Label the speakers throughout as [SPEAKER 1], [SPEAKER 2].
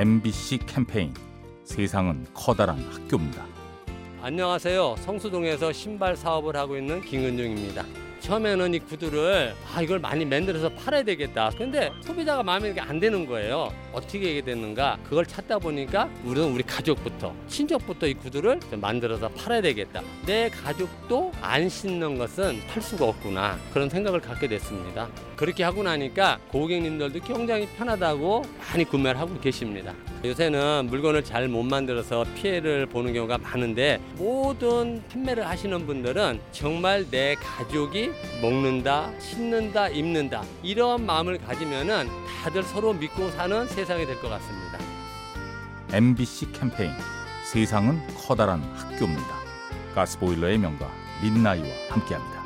[SPEAKER 1] MBC 캠페인 세상은 커다란 학교입니다.
[SPEAKER 2] 안녕하세요. 성수동에서 신발 사업을 하고 있는 김은중입니다. 처음에는 이 구두를 아 이걸 많이 만들어서 팔아야 되겠다. 근데 소비자가 마음에 안 드는 거예요. 어떻게 하게 됐는가? 그걸 찾다 보니까 우리는 우리 가족부터 친족부터 이 구두를 좀 만들어서 팔아야 되겠다. 내 가족도 안 신는 것은 팔 수가 없구나. 그런 생각을 갖게 됐습니다. 그렇게 하고 나니까 고객님들도 굉장히 편하다고 많이 구매를 하고 계십니다. 요새는 물건을 잘 못 만들어서 피해를 보는 경우가 많은데 모든 판매를 하시는 분들은 정말 내 가족이 먹는다, 신는다, 입는다 이런 마음을 가지면은 다들 서로 믿고 사는 세상이 될 것 같습니다.
[SPEAKER 1] MBC 캠페인 세상은 커다란 학교입니다. 가스보일러의 명가 민나이와 함께합니다.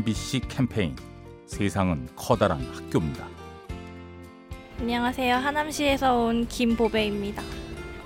[SPEAKER 1] MBC 캠페인 세상은 커다란 학교입니다.
[SPEAKER 3] 안녕하세요. 하남시에서 온 김보배입니다.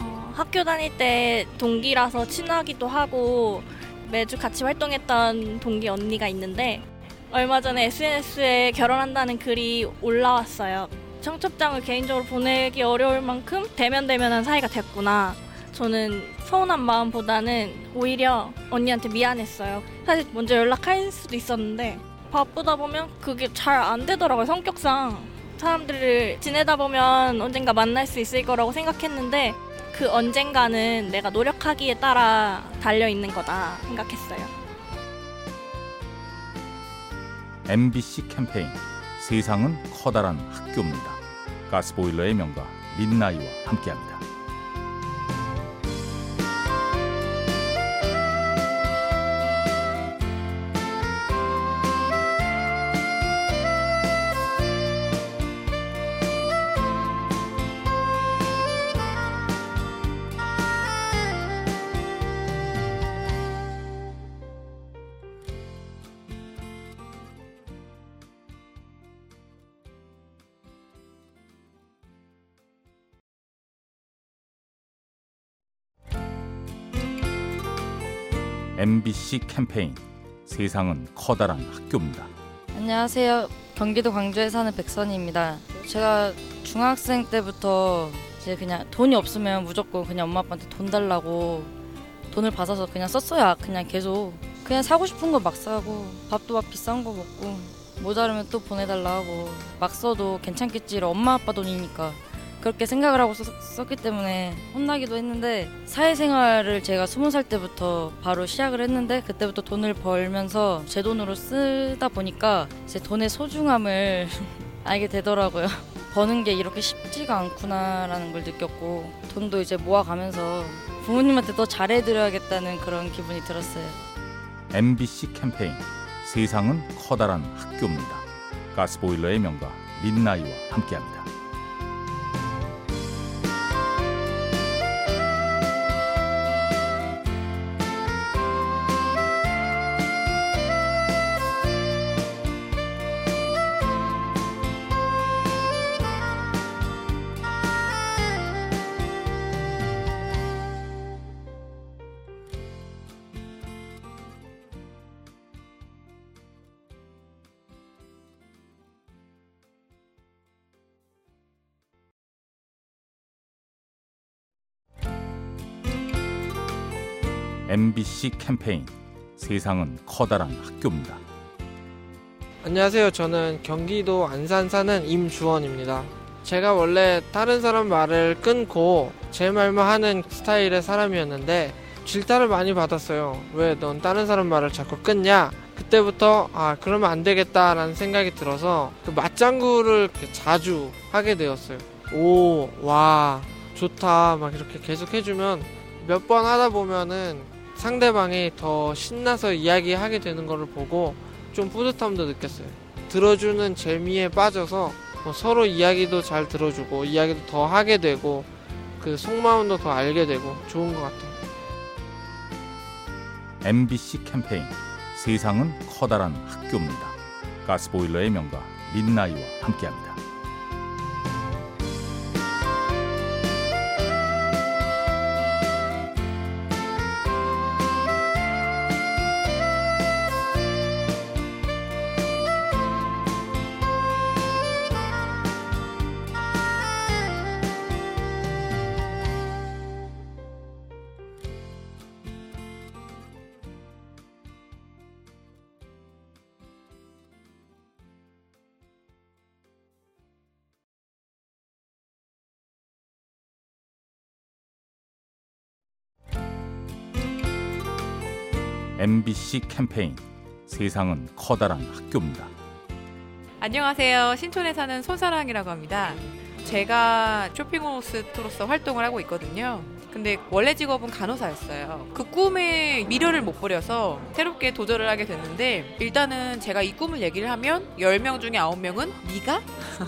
[SPEAKER 3] 어, 학교 다닐 때 동기라서 친하기도 하고 매주 같이 활동했던 동기 언니가 있는데 얼마 전에 SNS에 결혼한다는 글이 올라왔어요. 청첩장을 개인적으로 보내기 어려울 만큼 대면대면한 사이가 됐구나. 저는 서운한 마음보다는 오히려 언니한테 미안했어요. 사실 먼저 연락할 수도 있었는데 바쁘다 보면 그게 잘 안 되더라고요. 성격상 사람들을 지내다 보면 언젠가 만날 수 있을 거라고 생각했는데 그 언젠가는 내가 노력하기에 따라 달려 있는 거다 생각했어요.
[SPEAKER 1] MBC 캠페인 세상은 커다란 학교입니다. 가스보일러의 명가 민나이와 함께합니다. MBC 캠페인 세상은 커다란 학교입니다.
[SPEAKER 4] 안녕하세요. 경기도 광주에 사는 백선희입니다. 제가 중학생 때부터 이제 그냥 돈이 없으면 무조건 그냥 엄마 아빠한테 돈 달라고 돈을 받아서 그냥 썼어요. 그냥 계속 그냥 사고 싶은 거 막 사고 밥도 막 비싼 거 먹고 모자르면 또 보내달라 하고 막 써도 괜찮겠지 엄마 아빠 돈이니까 그렇게 생각을 하고 썼, 썼기 때문에 혼나기도 했는데 사회생활을 제가 스무 살 때부터 바로 시작을 했는데 그때부터 돈을 벌면서 제 돈으로 쓰다 보니까 제 돈의 소중함을 알게 되더라고요. 버는 게 이렇게 쉽지가 않구나라는 걸 느꼈고 돈도 이제 모아가면서 부모님한테 더 잘해드려야겠다는 그런 기분이 들었어요.
[SPEAKER 1] MBC 캠페인 세상은 커다란 학교입니다. 가스보일러의 명가 민나이와 함께합니다. MBC 캠페인 세상은 커다란 학교입니다.
[SPEAKER 5] 안녕하세요. 저는 경기도 안산 사는 임주원입니다. 제가 원래 다른 사람 말을 끊고 제 말만 하는 스타일의 사람이었는데 질타를 많이 받았어요. 왜 넌 다른 사람 말을 자꾸 끊냐? 그때부터 아 그러면 안 되겠다라는 생각이 들어서 그 맞장구를 자주 하게 되었어요. 오, 와, 좋다. 막 이렇게 계속 해주면 몇 번 하다 보면은 상대방이 더 신나서 이야기하게 되는 거를 보고 좀 뿌듯함도 느꼈어요. 들어주는 재미에 빠져서 뭐 서로 이야기도 잘 들어주고 이야기도 더 하게 되고 그 속마음도 더 알게 되고 좋은 것 같아요.
[SPEAKER 1] MBC 캠페인 세상은 커다란 학교입니다. 가스보일러의 명가 민나이와 함께합니다. MBC 캠페인 세상은 커다란 학교입니다.
[SPEAKER 6] 안녕하세요. 신촌에 사는 손사랑이라고 합니다. 제가 쇼핑호스트로서 활동을 하고 있거든요. 근데 원래 직업은 간호사였어요. 그 꿈에 미련을 못 버려서 새롭게 도전을 하게 됐는데 일단은 제가 이 꿈을 얘기를 하면 10명 중에 9명은 네가?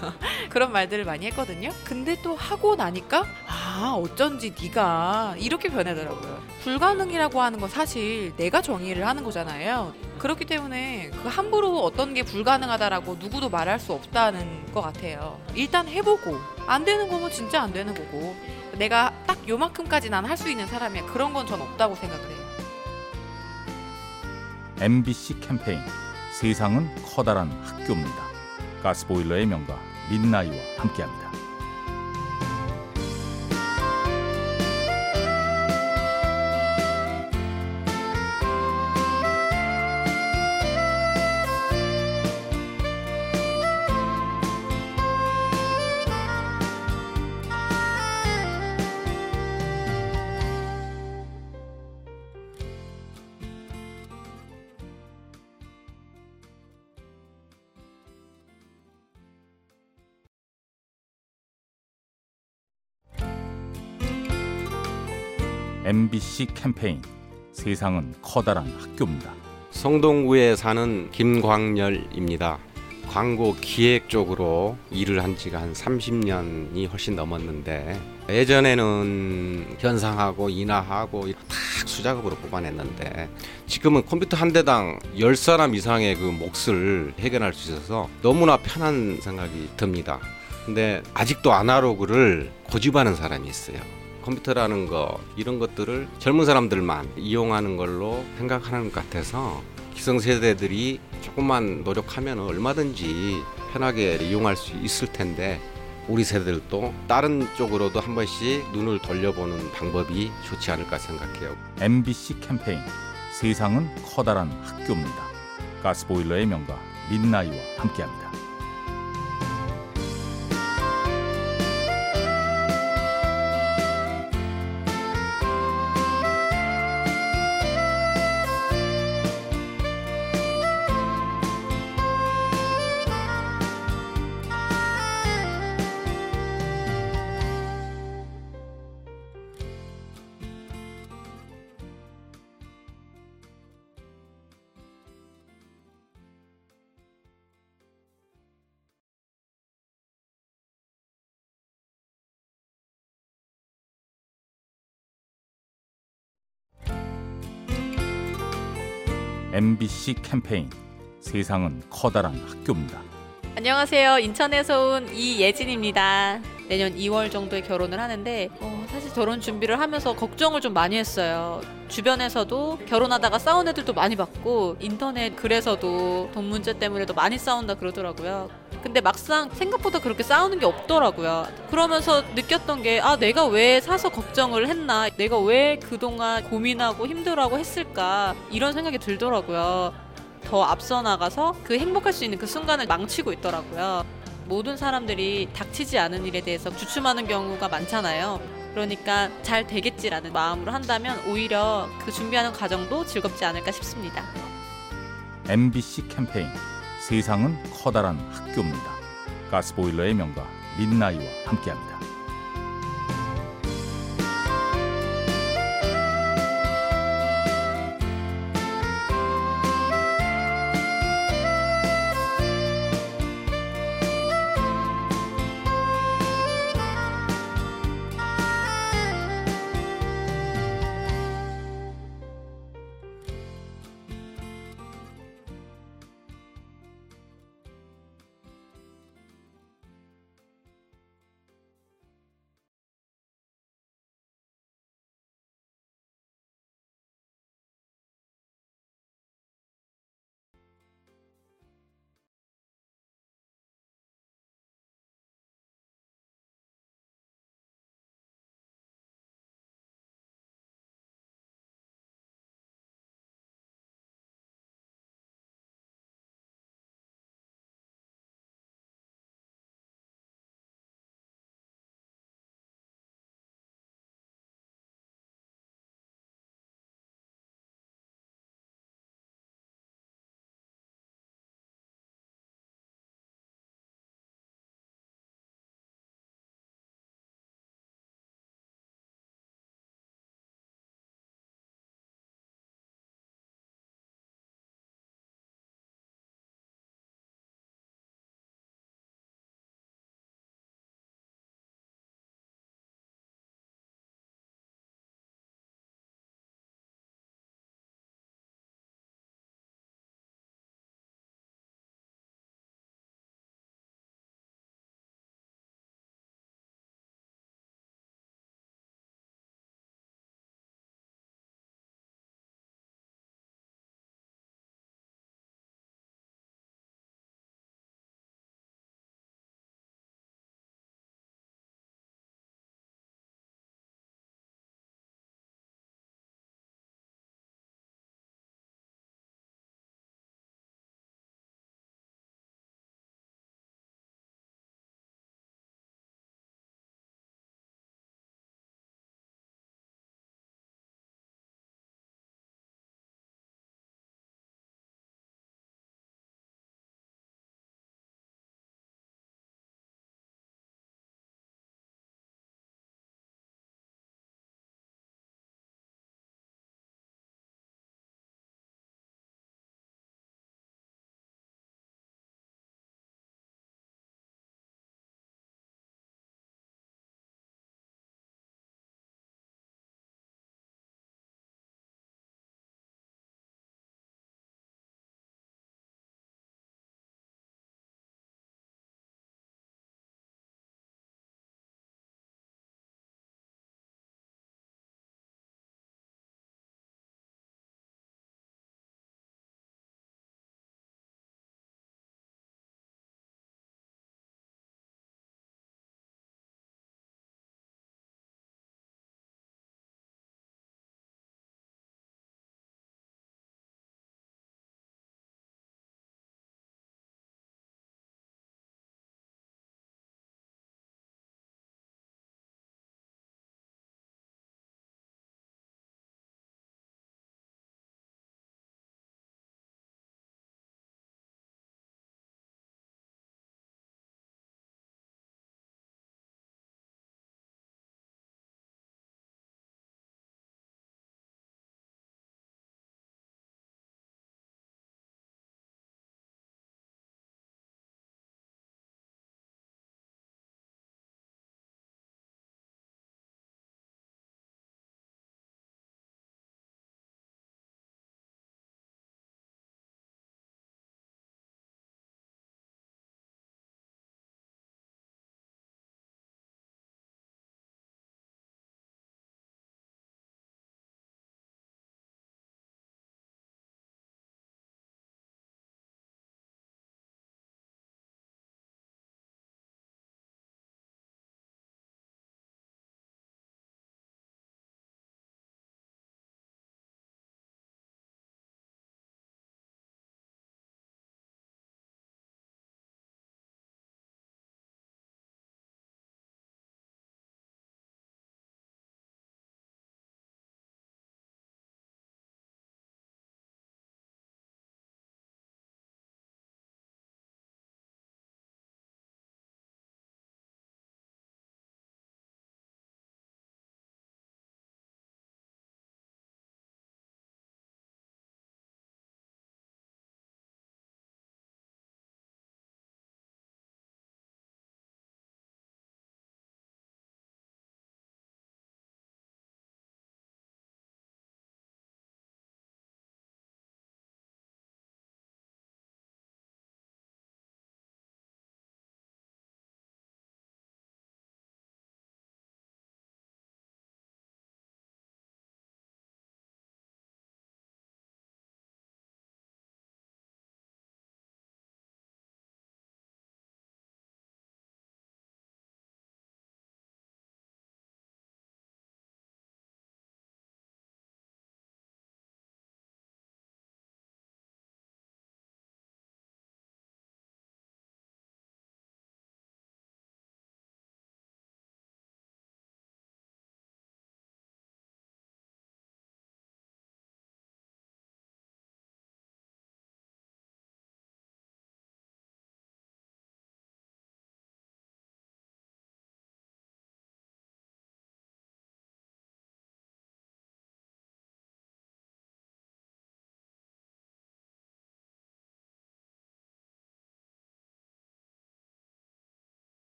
[SPEAKER 6] 그런 말들을 많이 했거든요. 근데 또 하고 나니까 아 어쩐지 네가 이렇게 변하더라고요. 불가능이라고 하는 건 사실 내가 정의를 하는 거잖아요. 그렇기 때문에 그 함부로 어떤 게 불가능하다라고 누구도 말할 수 없다는 것 같아요. 일단 해보고 안 되는 거면 진짜 안 되는 거고 내가 딱 요만큼까지 난 할 수 있는 사람이야 그런 건 전 없다고 생각을 해요.
[SPEAKER 1] MBC 캠페인 세상은 커다란 학교입니다. 가스보일러의 명가 민나이와 함께합니다. MBC 캠페인 세상은 커다란 학교입니다.
[SPEAKER 7] 성동구에 사는 김광열입니다. 광고 기획 쪽으로 일을 한 지가 한 30년이 훨씬 넘었는데 예전에는 현상하고 인하하고 탁 수작업으로 뽑아냈는데 지금은 컴퓨터 한 대당 10사람 이상의 그 몫을 해결할 수 있어서 너무나 편한 생각이 듭니다. 근데 아직도 아날로그를 고집하는 사람이 있어요. 컴퓨터라는 거 이런 것들을 젊은 사람들만 이용하는 걸로 생각하는 것 같아서 기성세대들이 조금만 노력하면 얼마든지 편하게 이용할 수 있을 텐데 우리 세대들도 다른 쪽으로도 한 번씩 눈을 돌려보는 방법이 좋지 않을까 생각해요.
[SPEAKER 1] MBC 캠페인 세상은 커다란 학교입니다. 가스보일러의 명가 민나이와 함께합니다. MBC 캠페인 세상은 커다란 학교입니다.
[SPEAKER 8] 안녕하세요. 인천에서 온 이예진입니다. 내년 2월 정도에 결혼을 하는데 어, 사실 결혼 준비를 하면서 걱정을 좀 많이 했어요. 주변에서도 결혼하다가 싸운 애들도 많이 봤고 인터넷 글에서도 돈 문제 때문에도 많이 싸운다 그러더라고요. 근데 막상 생각보다 그렇게 싸우는 게 없더라고요. 그러면서 느꼈던 게, 아, 내가 왜 사서 걱정을 했나? 내가 왜 그동안 고민하고 힘들어하고 했을까? 이런 생각이 들더라고요. 더 앞서 나가서 그 행복할 수 있는 그 순간을 망치고 있더라고요. 모든 사람들이 닥치지 않은 일에 대해서 주춤하는 경우가 많잖아요. 그러니까 잘 되겠지라는 마음으로 한다면 오히려 그 준비하는 과정도 즐겁지 않을까 싶습니다.
[SPEAKER 1] MBC 캠페인 세상은 커다란 학교입니다. 가스보일러의 명가 민나이와 함께합니다.